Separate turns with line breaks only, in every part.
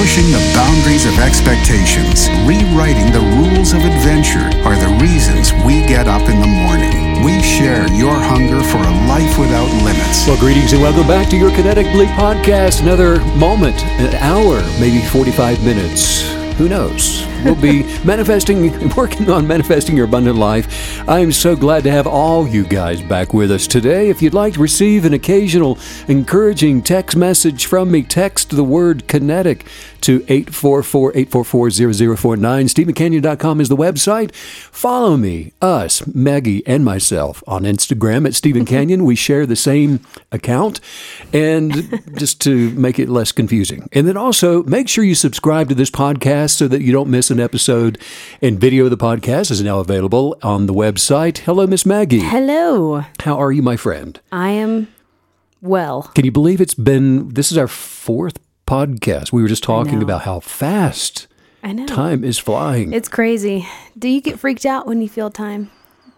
Pushing the boundaries of expectations, rewriting the rules of adventure are the reasons we get up in the morning. We share your hunger for a life without limits.
Well, greetings and welcome back to your Kinetic Belief podcast. Another moment, an hour, maybe 45 minutes. Who knows? We'll be manifesting, working on manifesting your abundant life. I'm so glad to have all you guys back with us today. If you'd like to receive an occasional encouraging text message from me, text the word kinetic to 844-844-0049. StevenCanyon.com is the website. Follow me, us, Maggie, and myself on Instagram at Steven Canyon. We share the same account. And just to make it less confusing. And then also make sure you subscribe to this podcast so that you don't miss an episode. And video of the podcast is now available on the website. Hello, Miss Maggie.
Hello.
How are you, my friend?
I am well.
Can you believe it's been, this is our fourth podcast. We were just talking about how fast
I know.
time is flying.
It's crazy. Do you get freaked out when you feel time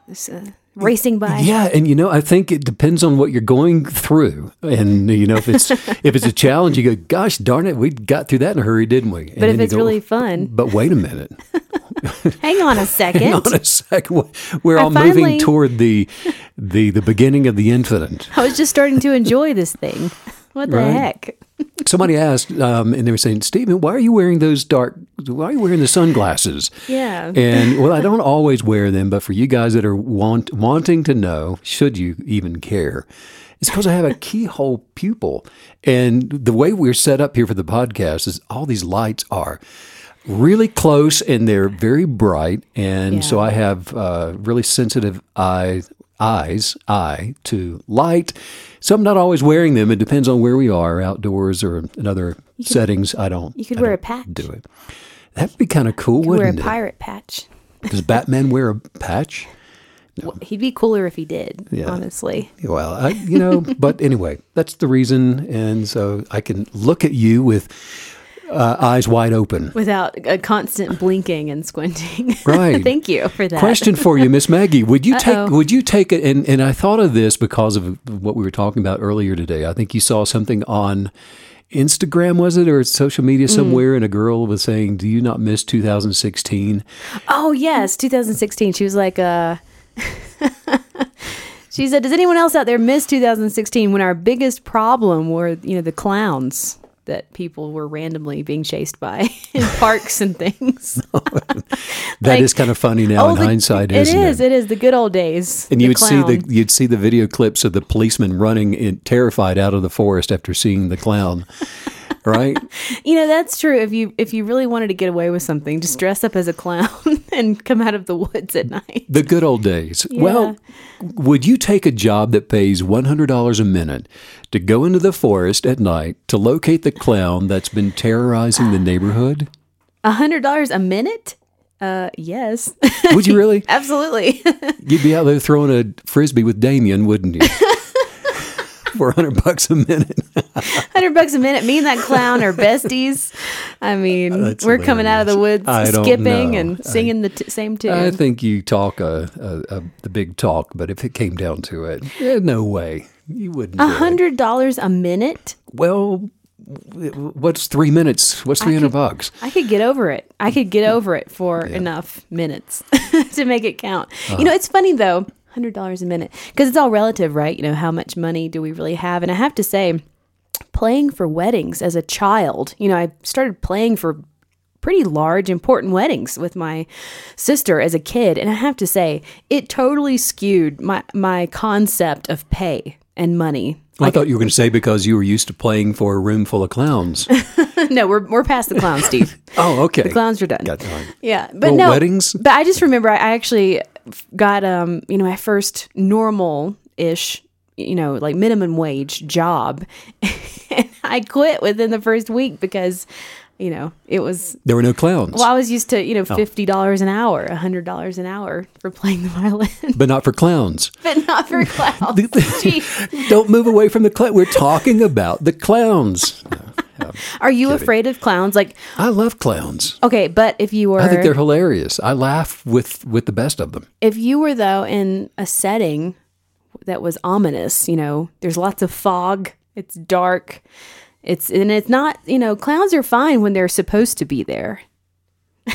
is, uh, racing by?
Yeah, and you know, I think it depends on what you're going through, and you know, if it's if it's a challenge, you go, "Gosh darn it, we got through that in a hurry, didn't we?" And
But if it's
go,
really fun,
but wait a minute,
hang on a second.
hang on a second, we're
I
all moving toward the the the beginning of the infinite.
I was just starting to enjoy this thing. What the
Right.
heck?
Somebody asked, um, and they were saying, "Steven, why are you wearing those dark? Why are you wearing the sunglasses?"
Yeah.
And well, I don't always wear them, but for you guys that are want, wanting to know, should you even care, it's because I have a keyhole pupil. And the way we're set up here for the podcast is all these lights are really close and they're very bright. And so I have uh, really sensitive eye, eyes, eye to light. So I'm not always wearing them. It depends on where we are, outdoors or in other settings. I don't.
you could
I
wear a patch.
Do it. That'd be kind of cool, wouldn't it?
Wear a pirate patch.
Does Batman wear a patch?
Well, He'd be cooler if he did,
Yeah.
honestly.
Well, I, you know, but anyway, that's the reason, and so I can look at you with uh, eyes wide open.
Without a constant blinking and squinting.
Right.
Thank you for that.
Question for you, Miss Maggie: Would you take?
Uh-oh.
Would you take it? And and I thought of this because of what we were talking about earlier today. I think you saw something on. Instagram was it or social media
Mm.
somewhere and a girl was saying do you not miss 2016
Oh yes, 2016. She was like, uh, she said, "Does anyone else out there miss 2016 when our biggest problem were, you know, the clowns that people were randomly being chased by in parks and things?"
That is
Like,
kind of funny now oh, in
the-
hindsight
it
isn't
is. It is the good old days.
And you would see the you'd see the video clips of the policeman running in, terrified out of the forest after seeing the clown, right?
You know that's true. If you if you really wanted to get away with something, just dress up as a clown and come out of the woods at night.
The good old days. Well, would you take a job that pays one hundred dollars a minute to go into the forest at night to locate the clown that's been terrorizing the neighborhood?
A hundred dollars a minute? Uh, yes,
Would you really?
absolutely.
You'd be out there throwing a frisbee with Damien, wouldn't you? For hundred bucks a minute.
Hundred bucks a minute. Me and that clown are besties. I mean,
That's
we're coming out of the woods,
I
skipping and singing the t- same tune.
I think you talk a, a, a the big talk, but if it came down to it, eh, no way you wouldn't.
A
do it.
hundred dollars a minute.
Well, what's three minutes? What's three hundred
could-
bucks?
I could get over it. I could get over it for enough minutes to make it count.
Uh-huh.
You know, it's funny though. Hundred dollars a minute because it's all relative, right? You know, how much money do we really have? And I have to say, playing for weddings as a child, you know, I started playing for pretty large, important weddings with my sister as a kid. And I have to say, it totally skewed my, my concept of pay and money.
I thought you were going to say because you were used to playing for a room full of clowns.
no, we're, we're past the clowns, Steve.
oh, okay.
the clowns are done.
Got.
Yeah, but
Well,
no
weddings?
But I just remember I I actually got um you know my first normal ish you know like minimum wage job, and I quit within the first week because you know it was
There were no clowns,
well I was used to you
Oh.
know fifty dollars an hour, hundred dollars an hour for playing the violin,
but not for clowns.
but not for clowns.
Don't move away from the clown. We're talking about the clowns.
Are you afraid of clowns? Like
I love clowns.
okay, but if you were
I think they're hilarious. I laugh with with the best of them.
if you were though in a setting that was ominous, you know, there's lots of fog, it's dark, It's and it's not, you know, clowns are fine when they're supposed to be there.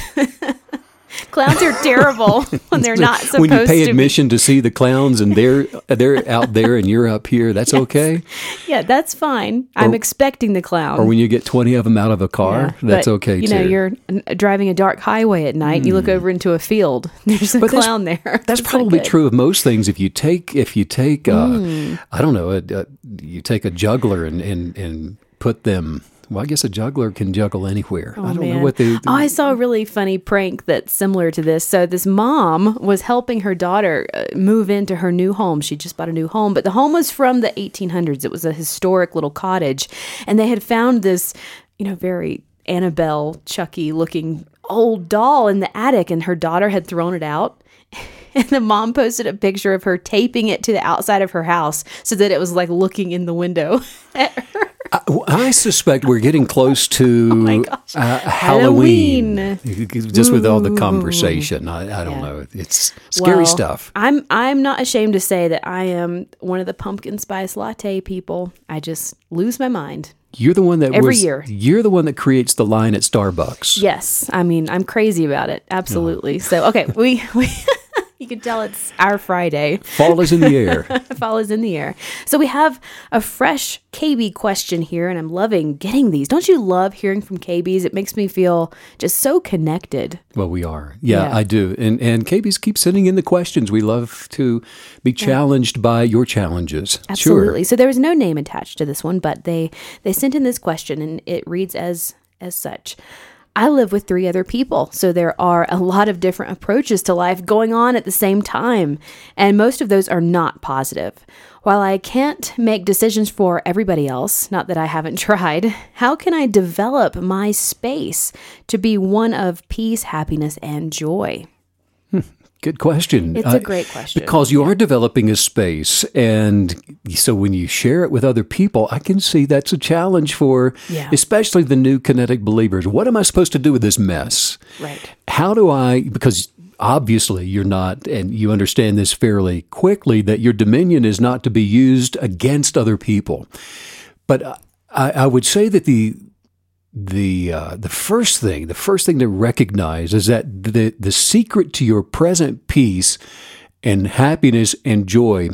clowns are terrible when they're not supposed
when you pay
to
admission to see the clowns and they're they're out there and you're up here, that's okay.
Yeah, that's fine. I'm expecting the clown.
Or when you get twenty of them out of a car,
Yeah,
that's
but,
okay
You
too. Hmm.
know, you're driving a dark highway at night. You look over into a field. There's a
But that's-
clown there.
That's
It's
probably true of most things. If you take, if you take, uh,
Hmm.
I don't know, a, a, you take a juggler and, and and put them. Well, I guess a juggler can juggle anywhere. I don't know
Oh,
what they.
Oh, I saw a really funny prank that's similar to this. So this mom was helping her daughter uh, move into her new home. She just bought a new home, but the home was from the 1800s. It was a historic little cottage, and they had found this, you know, very Annabelle Chucky looking old doll in the attic, and her daughter had thrown it out. And the mom posted a picture of her taping it to the outside of her house so that it was like looking in the window at her.
I, I suspect we're getting close to
Oh
uh, Halloween.
Halloween.
Just with all the conversation, I, I don't know. It's scary
Well,
stuff.
I'm I'm not ashamed to say that I am one of the pumpkin spice latte people. I just lose my mind.
You're the one that
every
was,
year.
You're the one that creates the line at Starbucks.
Yes, I mean I'm crazy about it. Absolutely. So okay, we we. You can tell it's our Friday.
Fall is in the air.
Fall is in the air. So we have a fresh KB question here, and I'm loving getting these. Don't you love hearing from KBs? It makes me feel just so connected.
Well, we are. Yeah,
Yeah.
I do. And and KB's keep sending in the questions. We love to be challenged by your challenges.
Absolutely. So there was no name attached to this one, but they they sent in this question and it reads as as such. I live with three other people, so there are a lot of different approaches to life going on at the same time, and most of those are not positive. While I can't make decisions for everybody else, not that I haven't tried, how can I develop my space to be one of peace, happiness, and joy?
Good question.
It's a great question.
Because you are developing a space. And so when you share it with other people, I can see that's a challenge for
Yeah.
especially the new kinetic believers. What am I supposed to do with this mess?
Right.
How do I, because obviously you're not, and you understand this fairly quickly, that your dominion is not to be used against other people. But I, I would say that the the uh, the first thing, the first thing to recognize is that the the secret to your present peace and happiness and joy.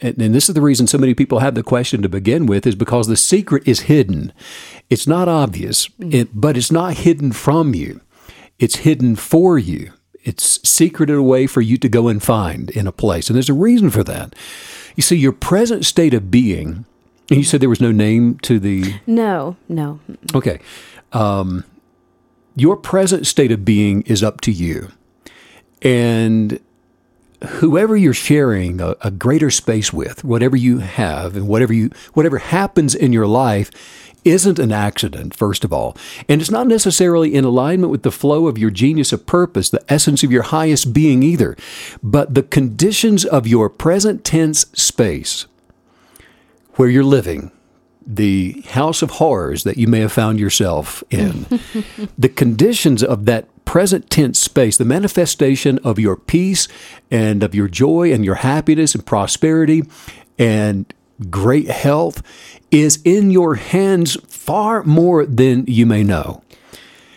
And, and this is the reason so many people have the question to begin with is because the secret is hidden. It's not obvious, it, but it's not hidden from you. It's hidden for you. It's secreted away for you to go and find in a place. And there's a reason for that. You see, your present state of being, you said there was no name to the
No, no.
Okay. Um, your present state of being is up to you. And whoever you're sharing a, a greater space with, whatever you have and whatever you whatever happens in your life isn't an accident, first of all. And it's not necessarily in alignment with the flow of your genius of purpose, the essence of your highest being either. But the conditions of your present tense space where you're living, the house of horrors that you may have found yourself in, the conditions of that present tense space, the manifestation of your peace and of your joy and your happiness and prosperity and great health is in your hands far more than you may know.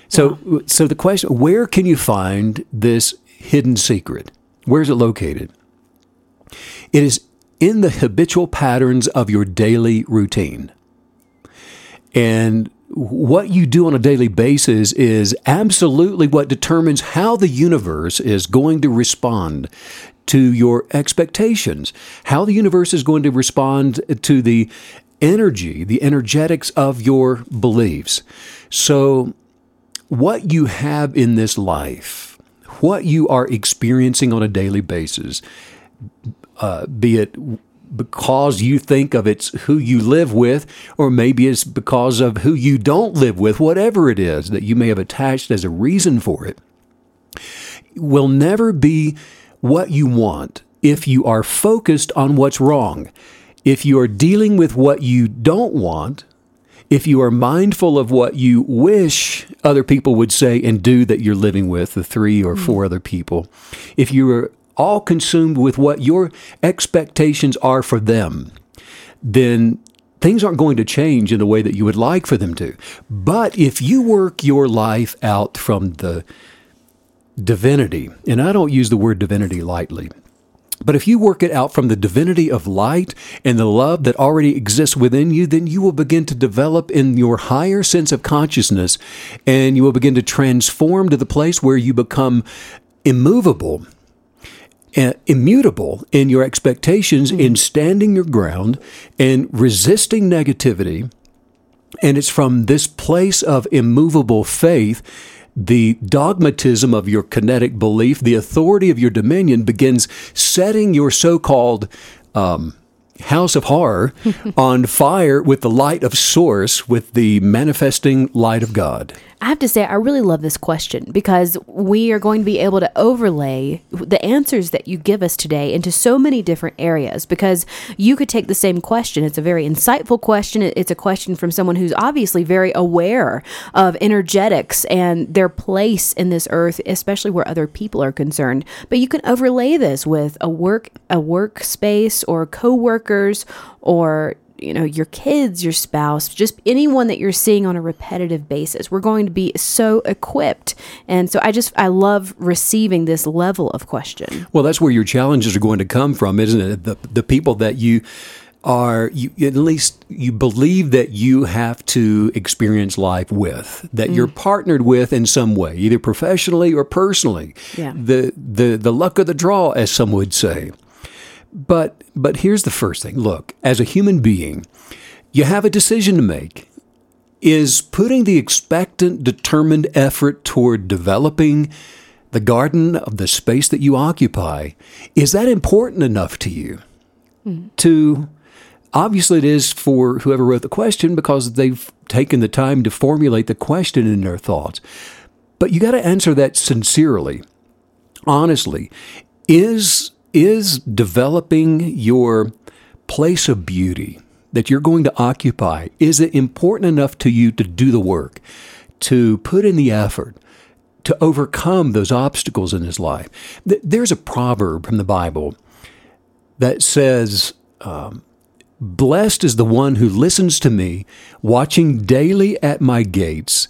So, so the question: Where can you find this hidden secret? Where is it located? It is in the habitual patterns of your daily routine. And what you do on a daily basis is absolutely what determines how the universe is going to respond to your expectations, how the universe is going to respond to the energy, the energetics of your beliefs. So, what you have in this life, what you are experiencing on a daily basis, uh, be it because you think of it's who you live with, or maybe it's because of who you don't live with, whatever it is that you may have attached as a reason for it, will never be what you want if you are focused on what's wrong. If you are dealing with what you don't want, if you are mindful of what you wish other people would say and do that you're living with, the three or four other people, if you are all consumed with what your expectations are for them, then things aren't going to change in the way that you would like for them to. But if you work your life out from the divinity, and I don't use the word divinity lightly, but if you work it out from the divinity of light and the love that already exists within you, then you will begin to develop in your higher sense of consciousness and you will begin to transform to the place where you become immovable. Uh, immutable in your expectations, in standing your ground and resisting negativity. And it's from this place of immovable faith the dogmatism of your kinetic belief, the authority of your dominion begins setting your so called um, house of horror on fire with the light of source, with the manifesting light of God.
I have to say, I really love this question because we are going to be able to overlay the answers that you give us today into so many different areas. Because you could take the same question, it's a very insightful question. It's a question from someone who's obviously very aware of energetics and their place in this earth, especially where other people are concerned. But you can overlay this with a work, a workspace, or coworkers, or you know, your kids, your spouse, just anyone that you're seeing on a repetitive basis. We're going to be so equipped. And so I just, I love receiving this level of question.
Well, that's where your challenges are going to come from, isn't it? The, the people that you, are you at least you believe that you have to experience life with that mm. you're partnered with in some way either professionally or personally
yeah.
the the the luck of the draw as some would say but but here's the first thing. Look, as a human being, you have a decision to make. Is putting the expectant, determined effort toward developing the garden of the space that you occupy, is that important enough to you? Mm. To obviously it is for whoever wrote the question because they've taken the time to formulate the question in their thoughts. But you got to answer that sincerely, honestly. Is is developing your place of beauty that you're going to occupy, is it important enough to you to do the work, to put in the effort, to overcome those obstacles in his life? There's a proverb from the Bible that says, um, Blessed is the one who listens to me, watching daily at my gates,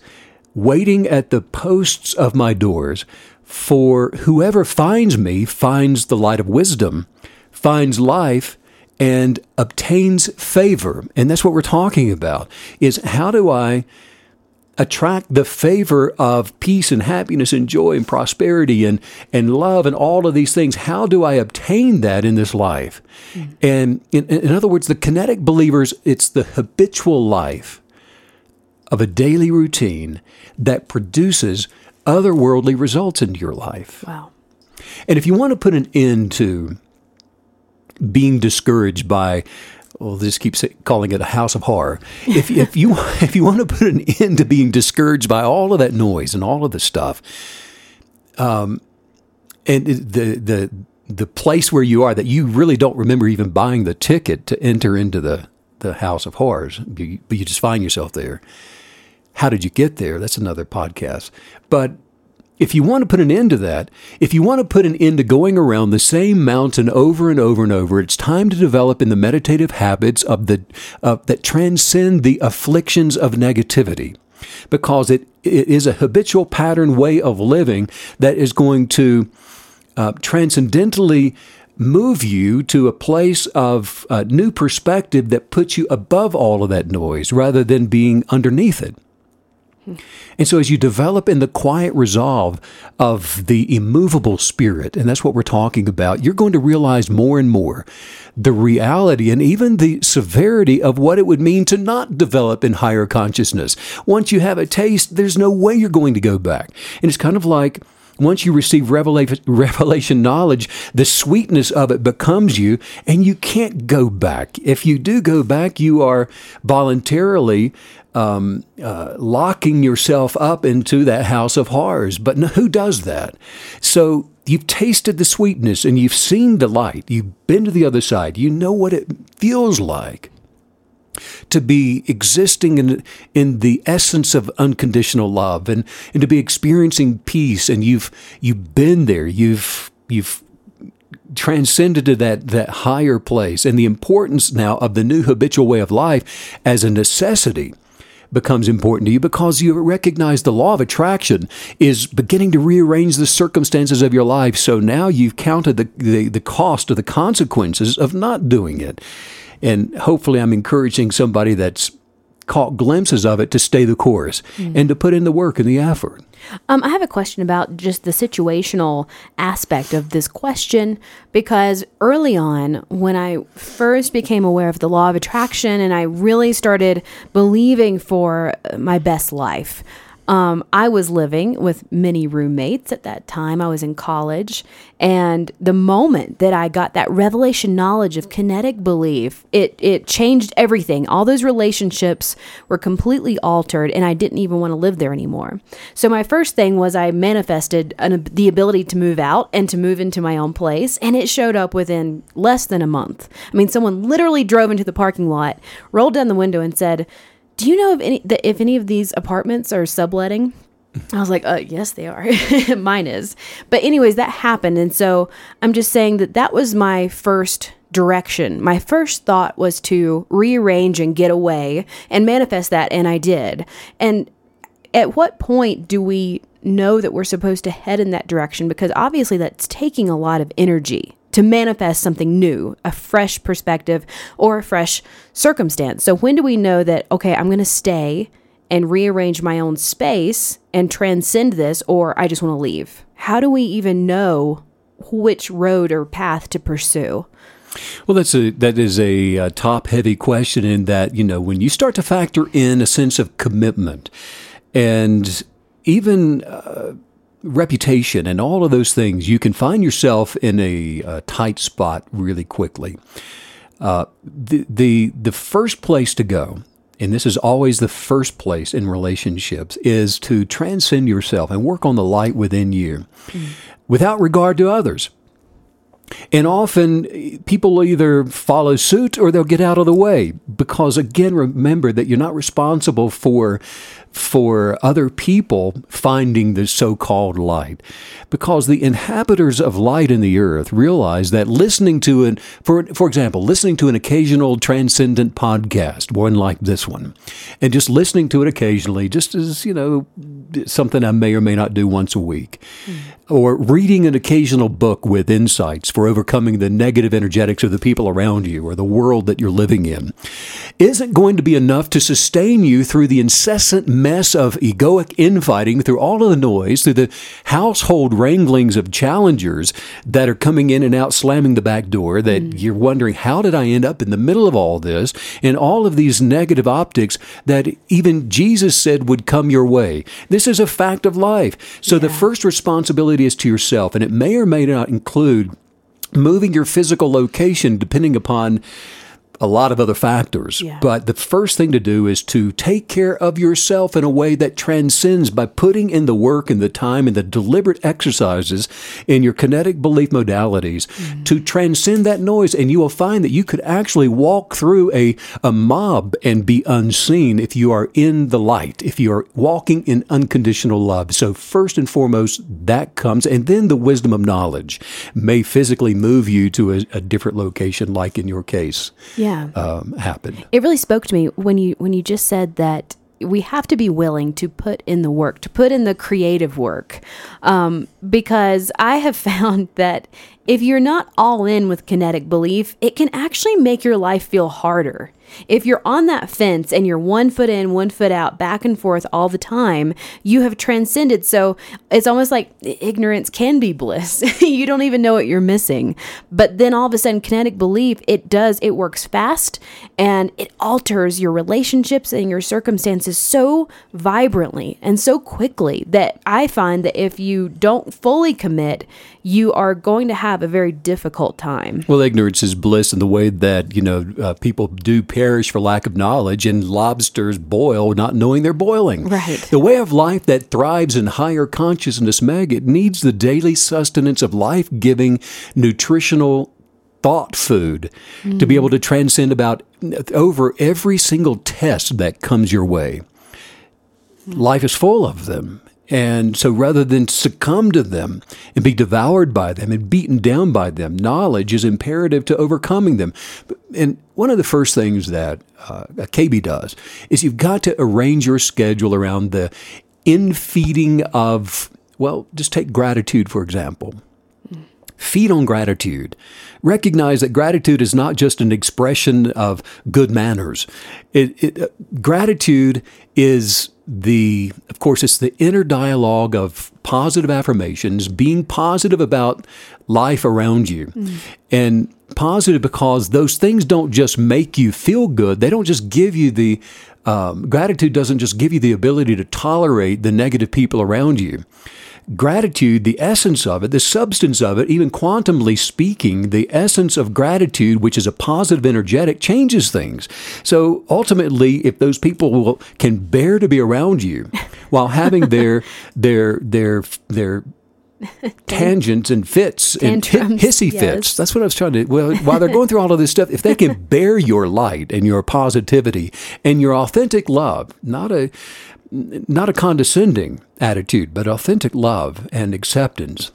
waiting at the posts of my doors. For whoever finds me finds the light of wisdom, finds life, and obtains favor. And that's what we're talking about is how do I attract the favor of peace and happiness and joy and prosperity and, and love and all of these things. How do I obtain that in this life? Mm. And in, in other words, the kinetic believers, it's the habitual life of a daily routine that produces otherworldly results into your life.
Wow.
And if you want to put an end to being discouraged by well, just keep calling it a house of horror. If, if you if you want to put an end to being discouraged by all of that noise and all of the stuff, um, and the the the place where you are that you really don't remember even buying the ticket to enter into the the house of horrors, but you just find yourself there. How did you get there? That's another podcast. But if you want to put an end to that, if you want to put an end to going around the same mountain over and over and over, it's time to develop in the meditative habits of the uh, that transcend the afflictions of negativity, because it, it is a habitual pattern way of living that is going to uh, transcendentally move you to a place of uh, new perspective that puts you above all of that noise rather than being underneath it. And so, as you develop in the quiet resolve of the immovable spirit, and that's what we're talking about, you're going to realize more and more the reality and even the severity of what it would mean to not develop in higher consciousness. Once you have a taste, there's no way you're going to go back. And it's kind of like, once you receive revelation, knowledge, the sweetness of it becomes you, and you can't go back. If you do go back, you are voluntarily um, uh, locking yourself up into that house of horrors. But no, who does that? So you've tasted the sweetness and you've seen the light. You've been to the other side. You know what it feels like to be existing in, in the essence of unconditional love and, and to be experiencing peace and you've you've been there you've you've transcended to that that higher place and the importance now of the new habitual way of life as a necessity becomes important to you because you recognize the law of attraction is beginning to rearrange the circumstances of your life. So now you've counted the, the, the cost of the consequences of not doing it. And hopefully, I'm encouraging somebody that's caught glimpses of it to stay the course mm. and to put in the work and the effort.
Um, I have a question about just the situational aspect of this question because early on, when I first became aware of the law of attraction and I really started believing for my best life, um, I was living with many roommates at that time. I was in college. And the moment that I got that revelation knowledge of kinetic belief, it, it changed everything. All those relationships were completely altered, and I didn't even want to live there anymore. So, my first thing was I manifested an, the ability to move out and to move into my own place. And it showed up within less than a month. I mean, someone literally drove into the parking lot, rolled down the window, and said, do you know if any that if any of these apartments are subletting? I was like, uh, yes, they are. Mine is. But anyways, that happened, and so I'm just saying that that was my first direction. My first thought was to rearrange and get away and manifest that, and I did. And at what point do we know that we're supposed to head in that direction? Because obviously, that's taking a lot of energy to manifest something new, a fresh perspective or a fresh circumstance. So, when do we know that, okay, I'm going to stay and rearrange my own space and transcend this, or I just want to leave? How do we even know which road or path to pursue?
Well, that's a that is a, a top heavy question. In that you know when you start to factor in a sense of commitment, and even uh, reputation and all of those things, you can find yourself in a, a tight spot really quickly. Uh, the, the, the first place to go, and this is always the first place in relationships, is to transcend yourself and work on the light within you mm. without regard to others. And often people either follow suit or they'll get out of the way because, again, remember that you're not responsible for for other people finding the so called light. Because the inhabitants of light in the earth realize that listening to it, for, for example, listening to an occasional transcendent podcast, one like this one, and just listening to it occasionally, just as, you know, something I may or may not do once a week, mm. or reading an occasional book with insights for overcoming the negative energetics of the people around you or the world that you're living in, isn't going to be enough to sustain you through the incessant mess of egoic infighting, through all of the noise, through the household wranglings of challengers that are coming in and out, slamming the back door, that mm. you're wondering, how did I end up in the middle of all this? And all of these negative optics that even Jesus said would come your way. This is a fact of life. So yeah. the first responsibility is to yourself, and it may or may not include moving your physical location depending upon a lot of other factors. Yeah. But the first thing to do is to take care of yourself in a way that transcends by putting in the work and the time and the deliberate exercises in your kinetic belief modalities mm-hmm. to transcend that noise. And you will find that you could actually walk through a, a mob and be unseen if you are in the light, if you are walking in unconditional love. So, first and foremost, that comes. And then the wisdom of knowledge may physically move you to a, a different location, like in your case.
Yeah yeah.
um, happened.
It really spoke to me when you when you just said that we have to be willing to put in the work, to put in the creative work, um, because I have found that if you're not all in with kinetic belief, it can actually make your life feel harder. If you're on that fence and you're one foot in, one foot out, back and forth all the time, you have transcended. So it's almost like ignorance can be bliss. you don't even know what you're missing. But then all of a sudden, kinetic belief, it does, it works fast and it alters your relationships and your circumstances so vibrantly and so quickly that I find that if you don't fully commit, you are going to have a very difficult time.
Well, ignorance is bliss in the way that, you know, uh, people do perish for lack of knowledge and lobsters boil not knowing they're boiling.
Right.
The way of life that thrives in higher consciousness, Meg, it needs the daily sustenance of life giving, nutritional thought food mm. to be able to transcend about over every single test that comes your way. Mm. Life is full of them. And so rather than succumb to them and be devoured by them and beaten down by them, knowledge is imperative to overcoming them. And one of the first things that uh, KB does is you've got to arrange your schedule around the infeeding of, well, just take gratitude, for example. Feed on gratitude. Recognize that gratitude is not just an expression of good manners. It, it, uh, gratitude is the, of course, it's the inner dialogue of positive affirmations, being positive about life around you. And positive because those things don't just make you feel good, they don't just give you the, um, gratitude doesn't just give you the ability to tolerate the negative people around you gratitude, the essence of it, the substance of it, even quantumly speaking, the essence of gratitude, which is a positive energetic, changes things. So ultimately, if those people will, can bear to be around you while having their their their their tangents and fits and hissy
yes.
fits. That's what I was trying to. Well, while they're going through all of this stuff, if they can bear your light and your positivity and your authentic love, not a not a condescending attitude, but authentic love and acceptance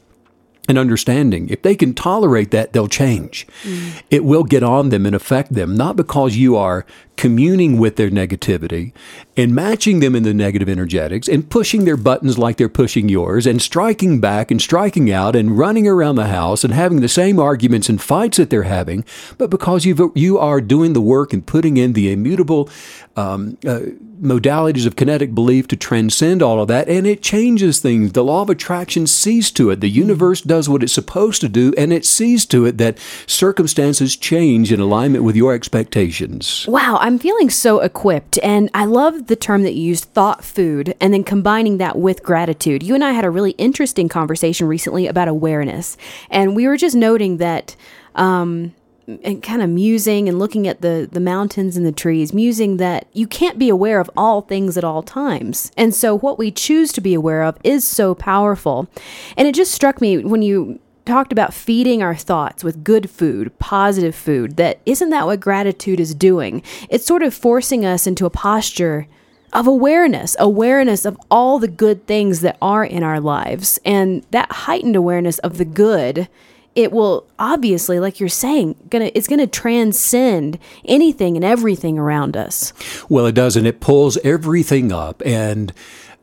and understanding. If they can tolerate that, they'll change. Mm. It will get on them and affect them, not because you are communing with their negativity and matching them in the negative energetics and pushing their buttons like they're pushing yours and striking back and striking out and running around the house and having the same arguments and fights that they're having, but because you you are doing the work and putting in the immutable um, uh, modalities of kinetic belief to transcend all of that, and it changes things. The law of attraction sees to it. The universe does what it's supposed to do, and it sees to it that circumstances change in alignment with your expectations.
Wow, I'm feeling so equipped. And I love the term that you used, thought food, and then combining that with gratitude. You and I had a really interesting conversation recently about awareness. And we were just noting that. Um, and kind of musing and looking at the the mountains and the trees musing that you can't be aware of all things at all times and so what we choose to be aware of is so powerful and it just struck me when you talked about feeding our thoughts with good food, positive food, that isn't that what gratitude is doing? It's sort of forcing us into a posture of awareness, awareness of all the good things that are in our lives. And that heightened awareness of the good, it will obviously, like you're saying, gonna it's gonna transcend anything and everything around us.
Well, it does, and it pulls everything up. And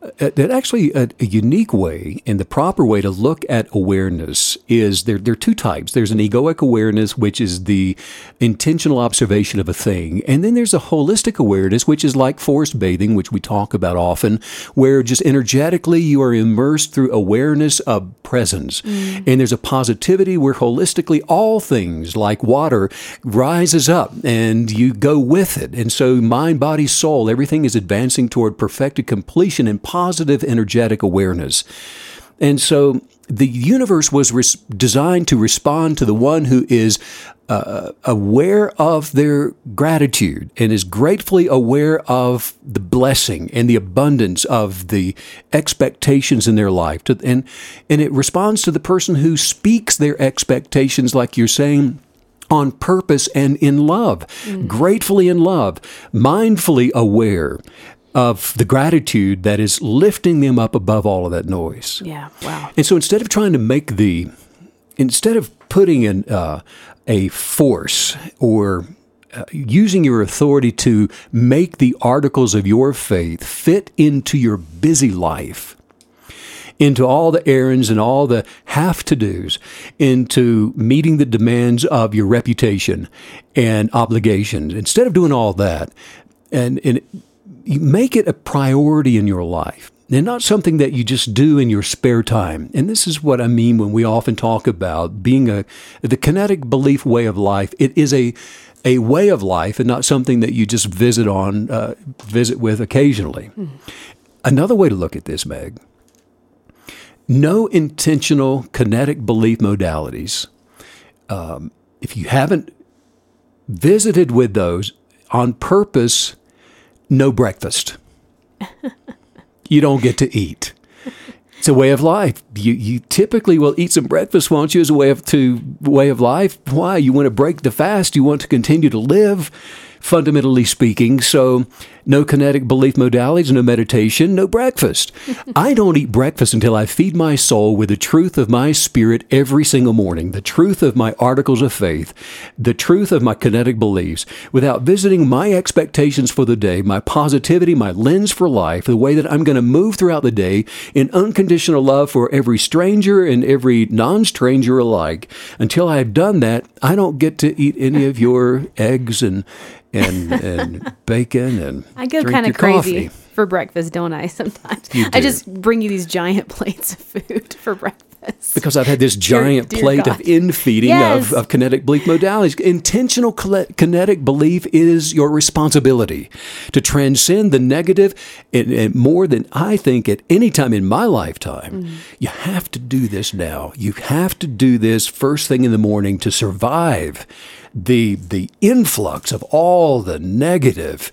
Uh, that actually a, a unique way and the proper way to look at awareness is there, there are two types. There's an egoic awareness, which is the intentional observation of a thing. And then there's a holistic awareness, which is like forest bathing, which we talk about often, where just energetically you are immersed through awareness of presence. Mm. And there's a positivity where holistically all things like water rises up and you go with it. And so mind, body, soul, everything is advancing toward perfected completion and positive energetic awareness. And so the universe was res- designed to respond to the one who is uh, aware of their gratitude and is gratefully aware of the blessing and the abundance of the expectations in their life. To, and, and it responds to the person who speaks their expectations, like you're saying on purpose and in love, gratefully in love, mindfully aware of the gratitude that is lifting them up above all of that noise.
Yeah, wow.
And so instead of trying to make the, instead of putting in uh, a force or uh, using your authority to make the articles of your faith fit into your busy life, into all the errands and all the have to dos, into meeting the demands of your reputation and obligations. Instead of doing all that, and, and you make it a priority in your life and not something that you just do in your spare time. And this is what I mean when we often talk about being a the kinetic belief way of life. It is a a way of life and not something that you just visit on uh, visit with occasionally. Another way to look at this, Meg. No intentional kinetic belief modalities. Um, if you haven't visited with those on purpose, no breakfast. you don't get to eat. It's a way of life. You you typically will eat some breakfast, won't you, as a way of to way of life? Why? You want to break the fast, you want to continue to live. fundamentally speaking. So, no kinetic belief modalities, no meditation, no breakfast. I don't eat breakfast until I feed my soul with the truth of my spirit every single morning, the truth of my articles of faith, the truth of my kinetic beliefs, without visiting my expectations for the day, my positivity, my lens for life, the way that I'm going to move throughout the day in unconditional love for every stranger and every non stranger alike. Until I've done that, I don't get to eat any of your eggs and and and bacon and
I go kind of crazy
coffee.
for breakfast, don't I? Sometimes I just bring you these giant plates of food for breakfast.
Because I've had this giant
dear
plate
God.
of infeeding
Yes.
of, of kinetic belief modalities. Intentional kinetic belief is your responsibility to transcend the negative and, and more than I think at any time in my lifetime.
Mm.
You have to do this now. You have to do this first thing in the morning to survive the the influx of all the negative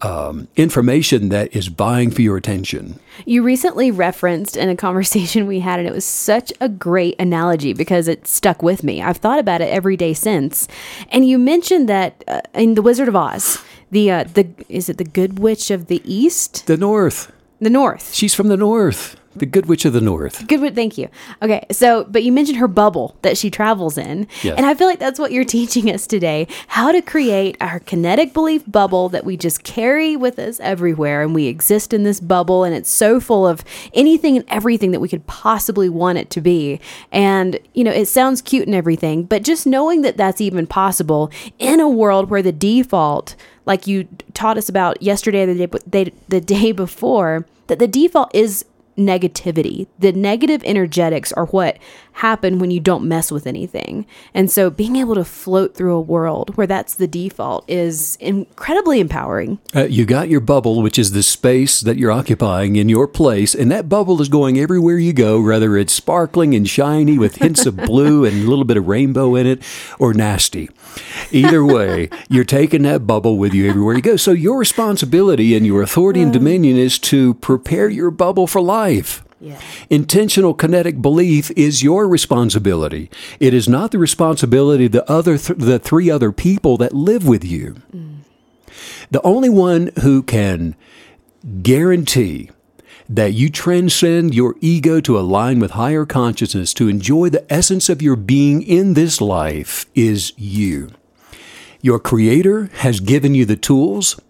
um, information that is vying for your attention.
You recently referenced in a conversation we had, and it was such a great analogy because it stuck with me. I've thought about it every day since. And you mentioned that uh, in The Wizard of Oz, the uh, the is it the Good Witch of the East,
The North.
the North?
She's from the North. The Good Witch of the North.
Good, Witch- thank you. Okay, so but you mentioned her bubble that she travels in,
Yes.
and I feel like that's what you're teaching us today: how to create our kinetic belief bubble that we just carry with us everywhere, and we exist in this bubble, and it's so full of anything and everything that we could possibly want it to be. And you know, it sounds cute and everything, but just knowing that that's even possible in a world where the default, like you taught us about yesterday, the day, the day before, that the default is negativity. The negative energetics are what happen when you don't mess with anything. And so being able to float through a world where that's the default is incredibly empowering.
Uh, you got your bubble, which is the space that you're occupying in your place, and that bubble is going everywhere you go, whether it's sparkling and shiny with hints of blue and a little bit of rainbow in it, or nasty. Either way, you're taking that bubble with you everywhere you go. So your responsibility and your authority and dominion is to prepare your bubble for life.
Yeah.
Intentional kinetic belief is your responsibility. It is not the responsibility of the other th- the three other people that live with you. Mm. The only one who can guarantee that you transcend your ego to align with higher consciousness, to enjoy the essence of your being in this life, is you. Your Creator has given you the tools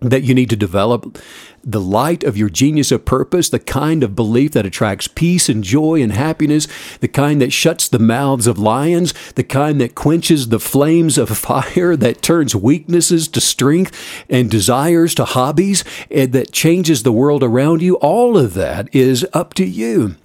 that you need to develop the light of your genius of purpose, the kind of belief that attracts peace and joy and happiness, the kind that shuts the mouths of lions, the kind that quenches the flames of fire, that turns weaknesses to strength and desires to hobbies, and that changes the world around you. All of that is up to you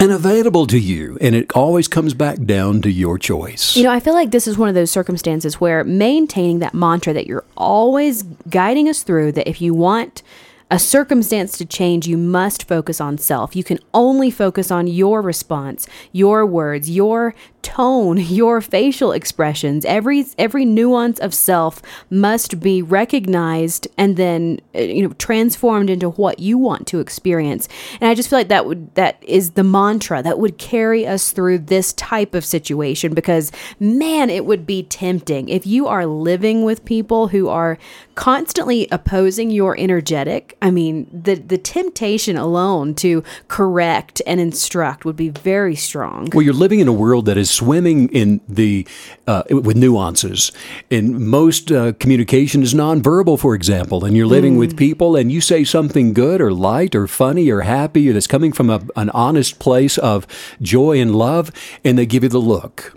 and available to you. And it always comes back down to your choice.
You know, I feel like this is one of those circumstances where maintaining that mantra that you're always guiding us through that if you want a circumstance to change, you must focus on self. You can only focus on your response, your words, your tone, your facial expressions. Every every nuance of self must be recognized and then uh, you know transformed into what you want to experience. And I just feel like that would that is the mantra that would carry us through this type of situation because man, it would be tempting if you are living with people who are constantly opposing your energetic. I mean, the the temptation alone to correct and instruct would be very strong.
Well, you're living in a world that is swimming in the uh, with nuances. And most uh, communication is nonverbal, for example. And you're living with people, and you say something good or light or funny or happy, or that's coming from a, an honest place of joy and love, and they give you the look,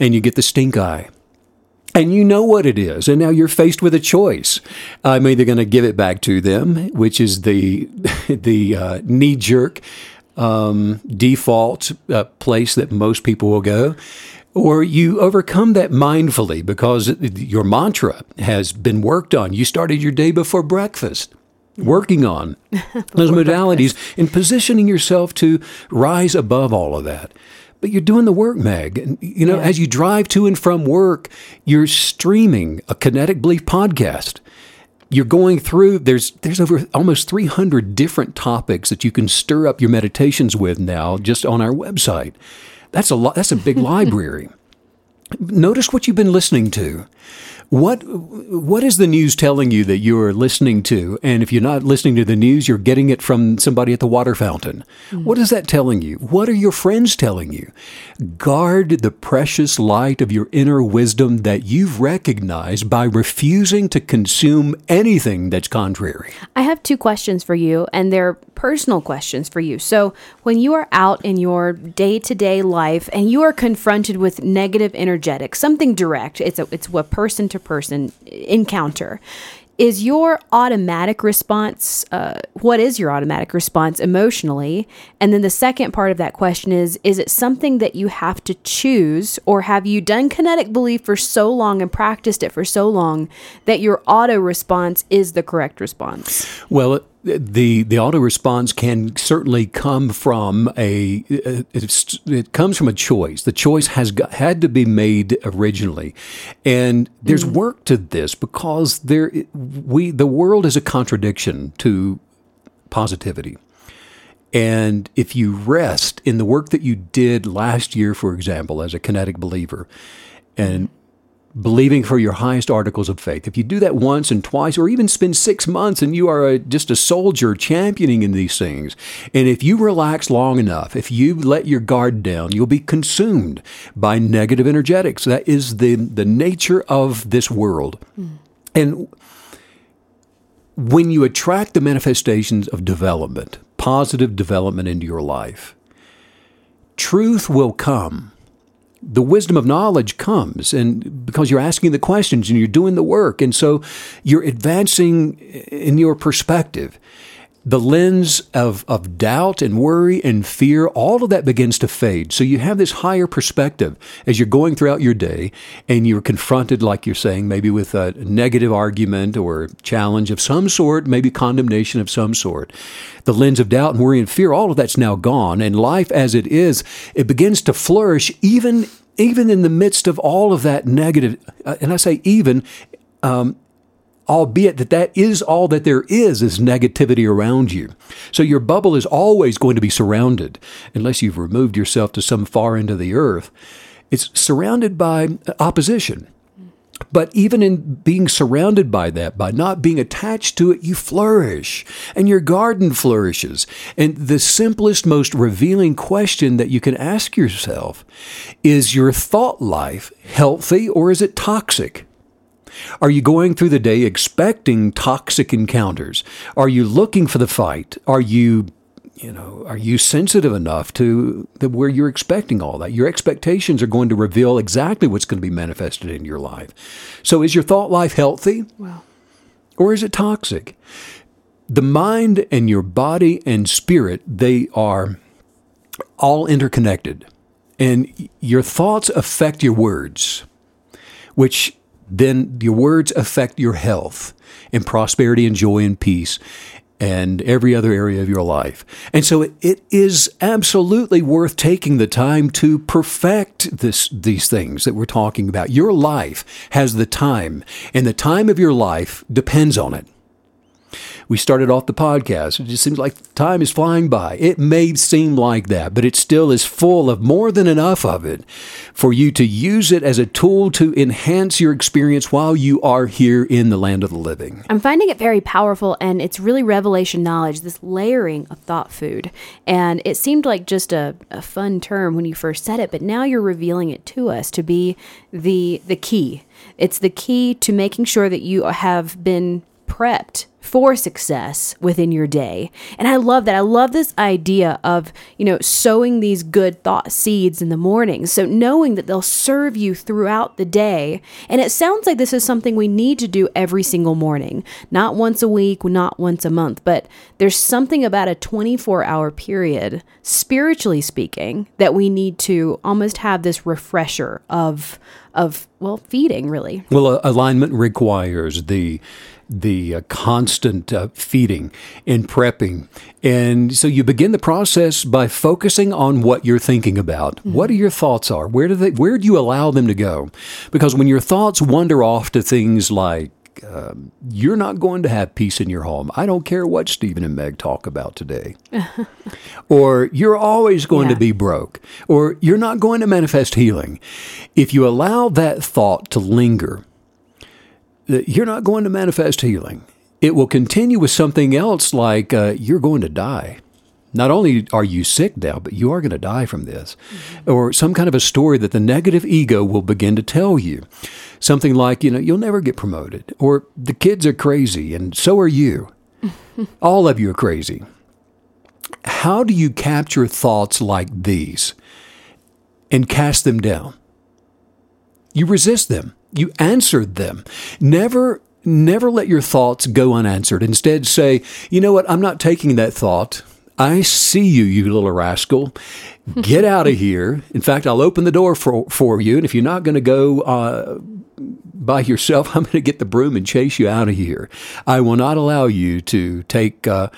and you get the stink eye. And you know what it is, and now you're faced with a choice. I'm either going to give it back to them, which is the the uh, knee jerk um, default uh, place that most people will go, or you overcome that mindfully because your mantra has been worked on. You started your day before breakfast. Working on those modalities and positioning yourself to rise above all of that. But you're doing the work, Meg. And, you know, as you drive to and from work, you're streaming a Kinetic Belief podcast. You're going through. There's there's over almost 300 different topics that you can stir up your meditations with now, just on our website. That's a lot. That's a big library. Notice what you've been listening to. What what is the news telling you that you are listening to? And if you're not listening to the news, you're getting it from somebody at the water fountain. What mm-hmm. is that telling you? What are your friends telling you? Guard the precious light of your inner wisdom that you've recognized by refusing to consume anything that's contrary.
I have two questions for you, and they're personal questions for you. So, when you are out in your day to day life and you are confronted with negative energetics, something direct, it's a, it's a person to person encounter. Is your automatic response, uh, what is your automatic response emotionally? And then the second part of that question is Is it something that you have to choose, or have you done kinetic belief for so long and practiced it for so long that your auto response is the correct response?
Well, the the auto response can certainly come from a it, comes from a choice. The choice has got, had to be made originally, and there's
Mm.
work to this because there we the world is a contradiction to positivity. And if you rest in the work that you did last year, for example, as a kinetic believer, and believing for your highest articles of faith. If you do that once and twice, or even spend six months and you are a, just a soldier championing in these things, and if you relax long enough, if you let your guard down, you'll be consumed by negative energetics. That is the, the nature of this world. Hmm. And when you attract the manifestations of development, positive development into your life, truth will come the wisdom of knowledge comes and because you're asking the questions and you're doing the work and so you're advancing in your perspective the lens of, of doubt and worry and fear all of that begins to fade. So you have this higher perspective as you're going throughout your day and you're confronted like you're saying maybe with a negative argument or challenge of some sort maybe condemnation of some sort. The lens of doubt and worry and fear all of that's now gone. And life as it is it begins to flourish even even in the midst of all of that negative uh, and i say even um, albeit that that is all that there is is negativity around you so your bubble is always going to be surrounded unless you've removed yourself to some far end of the earth it's surrounded by opposition but even in being surrounded by that, by not being attached to it, you flourish and your garden flourishes. And the simplest, most revealing question that you can ask yourself is your thought life healthy or is it toxic? Are you going through the day expecting toxic encounters? Are you looking for the fight? Are you you know, are you sensitive enough to the, where you're expecting all that? Your expectations are going to reveal exactly what's going to be manifested in your life. So, is your thought life healthy?
Wow.
Or is it toxic? The mind and your body and spirit, they are all interconnected. And your thoughts affect your words, which then your words affect your health and prosperity and joy and peace and every other area of your life. And so it, is absolutely worth taking the time to perfect this these things that we're talking about. Your life has the time, and the time of your life depends on it. We started off the podcast. It just seems like time is flying by. It may seem like that, but it still is full of more than enough of it for you to use it as a tool to enhance your experience while you are here in the land of the living.
I'm finding it very powerful and it's really revelation knowledge, this layering of thought food. And it seemed like just a, a fun term when you first said it, but now you're revealing it to us to be the the key. It's the key to making sure that you have been prepped for success within your day. And I love that. I love this idea of, you know, sowing these good thought seeds in the morning. So knowing that they'll serve you throughout the day. And it sounds like this is something we need to do every single morning, not once a week, not once a month, but there's something about a 24 hour period, spiritually speaking, that we need to almost have this refresher of, of, well, feeding really.
Well, uh, alignment requires the the uh, constant uh, feeding and prepping. And so you begin the process by focusing on what you're thinking about.
Mm-hmm.
What are your thoughts are? Where do they where do you allow them to go? Because when your thoughts wander off to things like um, you're not going to have peace in your home. I don't care what Steven and Meg talk about today. or you're always going
Yeah.
to be broke. Or you're not going to manifest healing. If you allow that thought to linger, you're not going to manifest healing. It will continue with something else like uh, you're going to die. Not only are you sick now, but you are going to die from this. Mm-hmm. Or some kind of a story that the negative ego will begin to tell you. Something like, you know, you'll never get promoted. Or the kids are crazy and so are you. All of you are crazy. How do you capture thoughts like these and cast them down? You resist them. You answered them. Never never let your thoughts go unanswered. Instead say, "You know what? I'm not taking that thought. I see you, you little rascal. Get out of here. In fact, I'll open the door for, for you. And if you're not going to go uh, by yourself, I'm going to get the broom and chase you out of here. I will not allow you to take uh,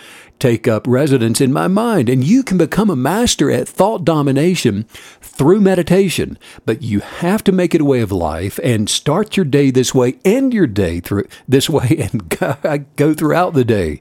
take up residence in my mind. And you can become a master at thought domination through meditation. But you have to make it a way of life and start your day this way, end your day through this way, and go throughout the day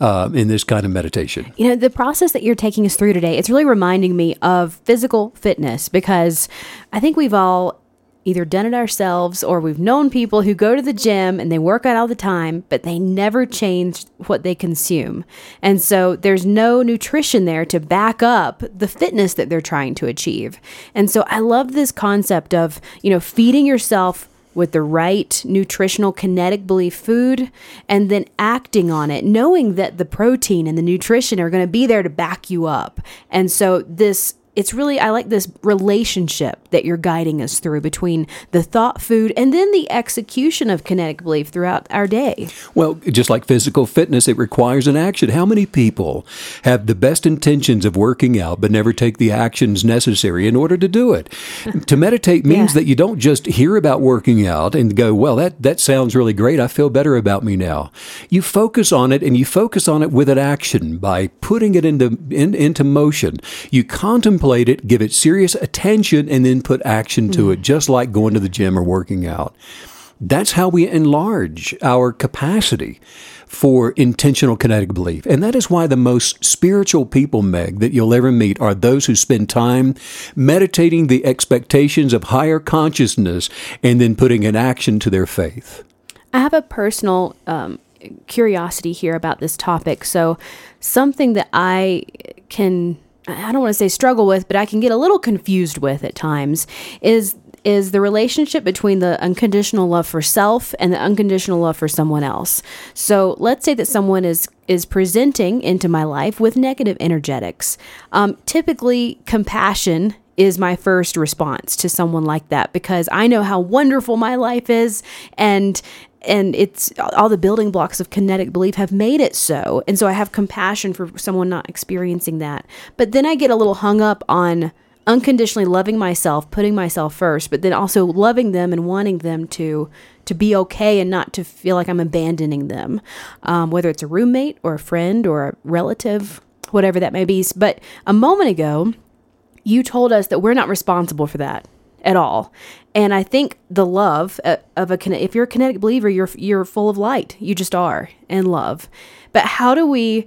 uh, in this kind of meditation.
You know, the process that you're taking us through today, it's really reminding me of physical fitness because I think we've all either done it ourselves or we've known people who go to the gym and they work out all the time, but they never change what they consume. And so there's no nutrition there to back up the fitness that they're trying to achieve. And so I love this concept of, you know, feeding yourself with the right nutritional kinetic belief food and then acting on it knowing that the protein and the nutrition are going to be there to back you up and so this it's really I like this relationship that you're guiding us through between the thought food and then the execution of kinetic belief throughout our day.
Well, just like physical fitness, it requires an action. How many people have the best intentions of working out but never take the actions necessary in order to do it? to meditate means yeah. that you don't just hear about working out and go, "Well, that that sounds really great. I feel better about me now." You focus on it and you focus on it with an action by putting it into in, into motion. You contemplate contemplate it, give it serious attention, and then put action to mm. it, just like going to the gym or working out. That's how we enlarge our capacity for intentional kinetic belief. And that is why the most spiritual people, Meg, that you'll ever meet are those who spend time meditating the expectations of higher consciousness and then putting an action to their faith.
I have a personal um, curiosity here about this topic. So, something that I can I don't want to say struggle with, but I can get a little confused with at times is is the relationship between the unconditional love for self and the unconditional love for someone else. So let's say that someone is is presenting into my life with negative energetics. Um, typically, compassion is my first response to someone like that because I know how wonderful my life is and and it's all the building blocks of kinetic belief have made it so. And so I have compassion for someone not experiencing that. But then I get a little hung up on unconditionally loving myself, putting myself first, but then also loving them and wanting them to to be okay and not to feel like I'm abandoning them, um, whether it's a roommate or a friend or a relative, whatever that may be. But a moment ago, you told us that we're not responsible for that at all. And I think the love uh, of a if you're a kinetic believer, you're you're full of light. You just are and love. But how do we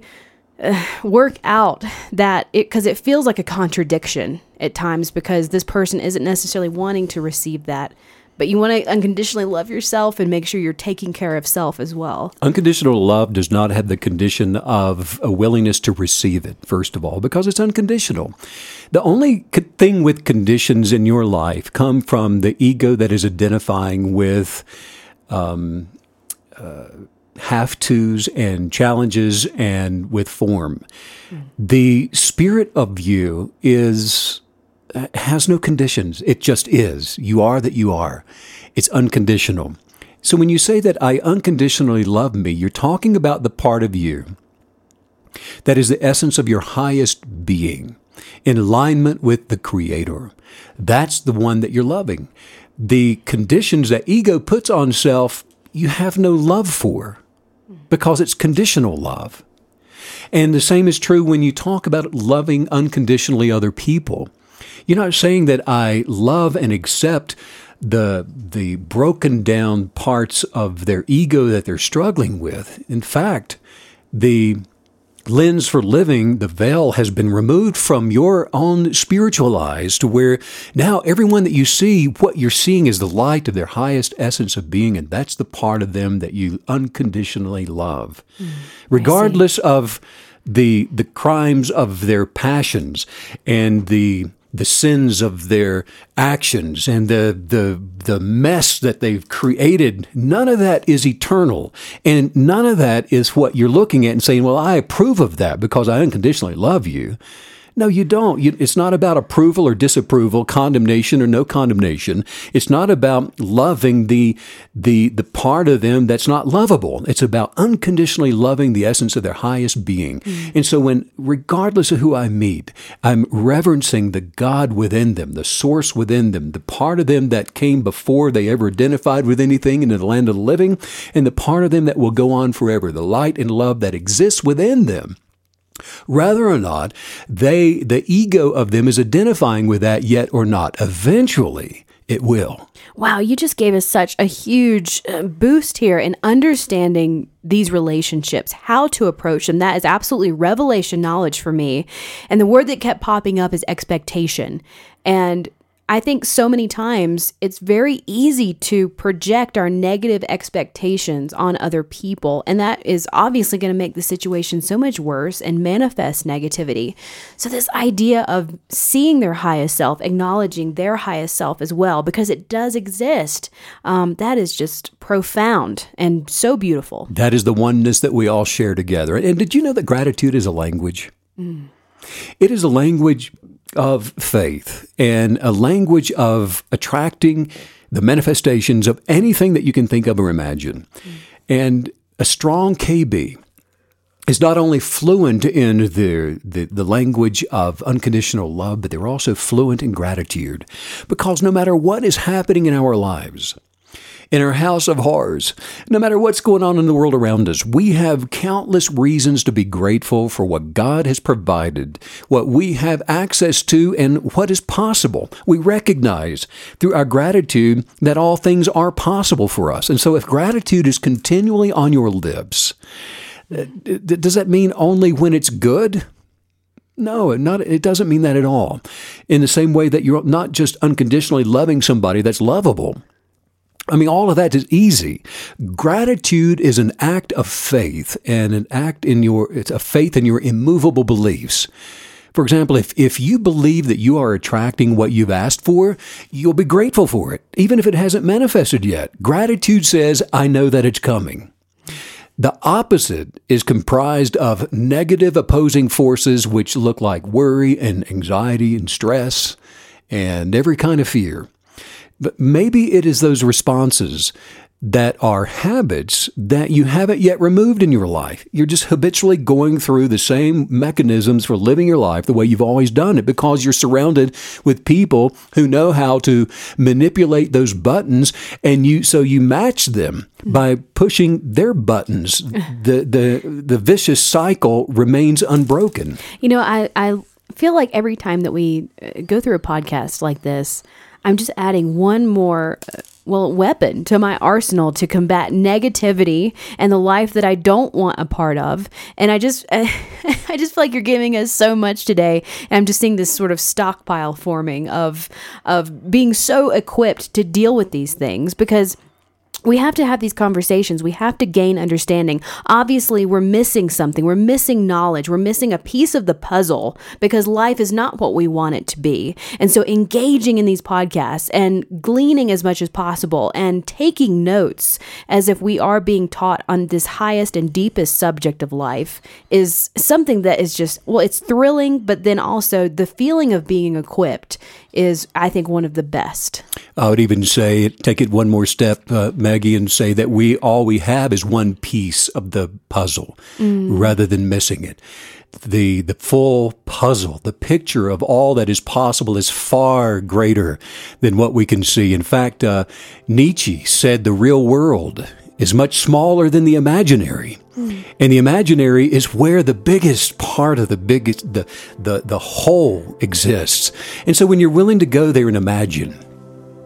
uh, work out that it because it feels like a contradiction at times because this person isn't necessarily wanting to receive that but you want to unconditionally love yourself and make sure you're taking care of self as well.
Unconditional love does not have the condition of a willingness to receive it, first of all, because it's unconditional. The only thing with conditions in your life come from the ego that is identifying with um, uh, have tos and challenges and with form. Mm. The spirit of you is has no conditions. It just is. You are that you are. It's unconditional. So when you say that I unconditionally love me, you're talking about the part of you that is the essence of your highest being, in alignment with the Creator. That's the one that you're loving. The conditions that ego puts on self, you have no love for because it's conditional love. And the same is true when you talk about loving unconditionally other people. You're not saying that I love and accept the the broken down parts of their ego that they're struggling with. In fact, the lens for living, the veil has been removed from your own spiritual eyes to where now everyone that you see, what you're seeing is the light of their highest essence of being, and that's the part of them that you unconditionally love. Mm, Regardless of the the crimes of their passions and the the sins of their actions and the, the, the mess that they've created, none of that is eternal. And none of that is what you're looking at and saying, well, I approve of that because I unconditionally love you. No, you don't. You, it's not about approval or disapproval, condemnation or no condemnation. It's not about loving the the the part of them that's not lovable. It's about unconditionally loving the essence of their highest being. Mm. And so when regardless of who I meet, I'm reverencing the God within them, the source within them, the part of them that came before they ever identified with anything in the land of the living, and the part of them that will go on forever, the light and love that exists within them whether or not they the ego of them is identifying with that yet or not. Eventually it will.
Wow you just gave us such a huge uh, boost here in understanding these relationships how to approach them. That is absolutely revelation knowledge for me. And the word that kept popping up is expectation. And I think so many times it's very easy to project our negative expectations on other people, and that is obviously going to make the situation so much worse and manifest negativity. So, this idea of seeing their highest self, acknowledging their highest self as well, because it does exist, um, that is just profound and so beautiful.
That is the oneness that we all share together. And did you know that gratitude is a language? Mm. It is a language of faith and a language of attracting the manifestations of anything that you can think of or imagine. And a strong KB is not only fluent in the, the, the, language of unconditional love, but they're also fluent in gratitude. Because no matter what is happening in our lives, in our house of horrors. No matter what's going on in the world around us, we have countless reasons to be grateful for what God has provided, what we have access to, and what is possible. We recognize through our gratitude that all things are possible for us. And so if gratitude is continually on your lips, uh, does that mean only when it's good? No, not, it doesn't mean that at all. In the same way that you're not just unconditionally loving somebody that's lovable, I mean, all of that is easy. Gratitude is an act of faith and an act in your, it's a faith in your immovable beliefs. For example, if, if you believe that you are attracting what you've asked for, you'll be grateful for it, even if it hasn't manifested yet. Gratitude says, I know that it's coming. The opposite is comprised of negative opposing forces, which look like worry and anxiety and stress and every kind of fear. But maybe it is those responses that are habits that you haven't yet removed in your life. You're just habitually going through the same mechanisms for living your life the way you've always done it because you're surrounded with people who know how to manipulate those buttons and you so you match them by pushing their buttons. the the the vicious cycle remains unbroken.
You know, I I feel like every time that we uh, go through a podcast like this, I'm just adding one more uh, well weapon to my arsenal to combat negativity and the life that I don't want a part of. And I just I just feel like you're giving us so much today. And I'm just seeing this sort of stockpile forming of of being so equipped to deal with these things because we have to have these conversations. We have to gain understanding. Obviously, we're missing something. We're missing knowledge. We're missing a piece of the puzzle because life is not what we want it to be. And so, engaging in these podcasts and gleaning as much as possible and taking notes as if we are being taught on this highest and deepest subject of life is something that is just, well, it's thrilling, but then also the feeling of being equipped is, I think, one of the best.
I would even say, take it one more step, uh, Maggie, and say that we all we have is one piece of the puzzle, mm. rather than missing it. The the full puzzle, the picture of all that is possible, is far greater than what we can see. In fact, uh, Nietzsche said the real world is much smaller than the imaginary. Mm. And the imaginary is where the biggest part of the biggest, the, the, the whole exists. And so when you're willing to go there and imagine,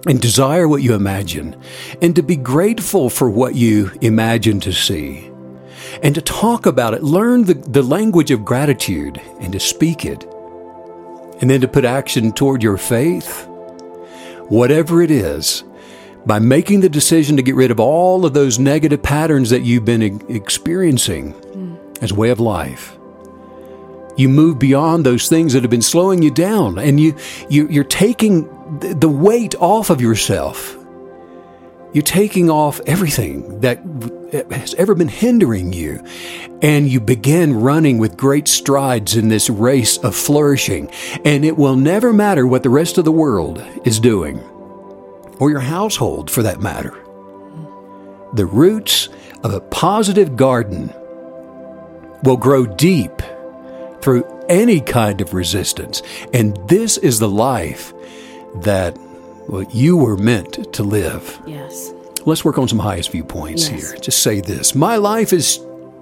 and desire what you imagine, and to be grateful for what you imagine to see, and to talk about it. Learn the, the language of gratitude and to speak it. And then to put action toward your faith. Whatever it is, by making the decision to get rid of all of those negative patterns that you've been experiencing mm. as a way of life. You move beyond those things that have been slowing you down, and you, you you're taking the weight off of yourself. You're taking off everything that eh, has ever been hindering you, and you begin running with great strides in this race of flourishing. And it will never matter what the rest of the world is doing, or your household for that matter. The roots of a positive garden will grow deep through any kind of resistance. And this is the life that well, you were meant to live.
Yes.
Let's work on some highest viewpoints
Yes.
here. Just say this My life is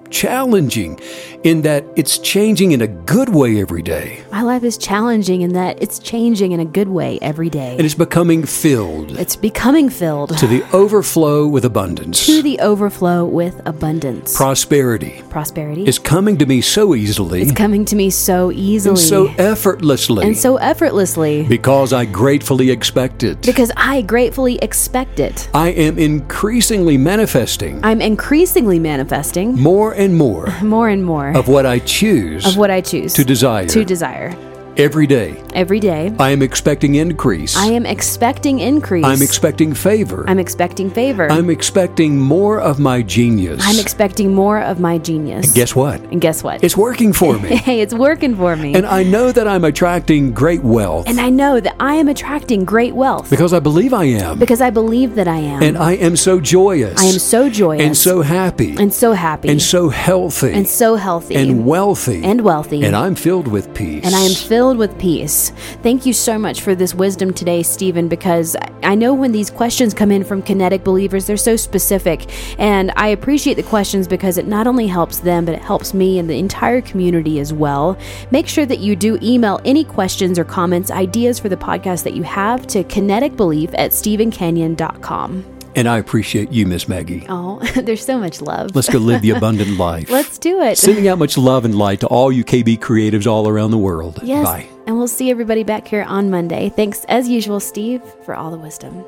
challenging in that it's changing in a good way every day,
My life is challenging in that it's changing in a good way every day.
and it's becoming filled
It's becoming filled
to the overflow with abundance.
to the overflow with abundance.
Prosperity
Prosperity
is coming to me so easily
It's coming to me so easily
and so effortlessly
and so effortlessly
because I gratefully expect it.
because I gratefully expect it.
I am increasingly manifesting
I'm increasingly manifesting
more and more
more and more
of what I choose
of what I choose
to desire
to desire.
Every day.
Every day,
I am expecting increase.
I am expecting increase.
I'm expecting favor.
I'm expecting favor.
I'm expecting more of my genius.
I'm expecting more of my genius.
Guess what?
and guess what?
It's working for me.
hey, it's working for me.
and I know that I'm attracting great wealth
And I know that I am attracting great wealth
because I believe I am.
because I believe that I am.
And I am so joyous.
I am so joyous
and so happy
and so happy
and so healthy
and so healthy
and wealthy
and wealthy.
and I'm filled with peace.
and I am filled with peace. Thank you so much for this wisdom today, Steven, because I know when these questions come in from kinetic believers, they're so specific. And I appreciate the questions because it not only helps them, but it helps me and the entire community as well. Make sure that you do email any questions or comments, ideas for the podcast that you have to kineticbelief at stevencanyon.com.
and I appreciate you, Miss Maggie.
Oh, there's so much love.
Let's go live the abundant life.
Let's do it.
Sending out much love and light to all you KB creatives all around the world.
Yes.
Bye.
And we'll see everybody back here on Monday. Thanks, as usual, Steve, for all the wisdom.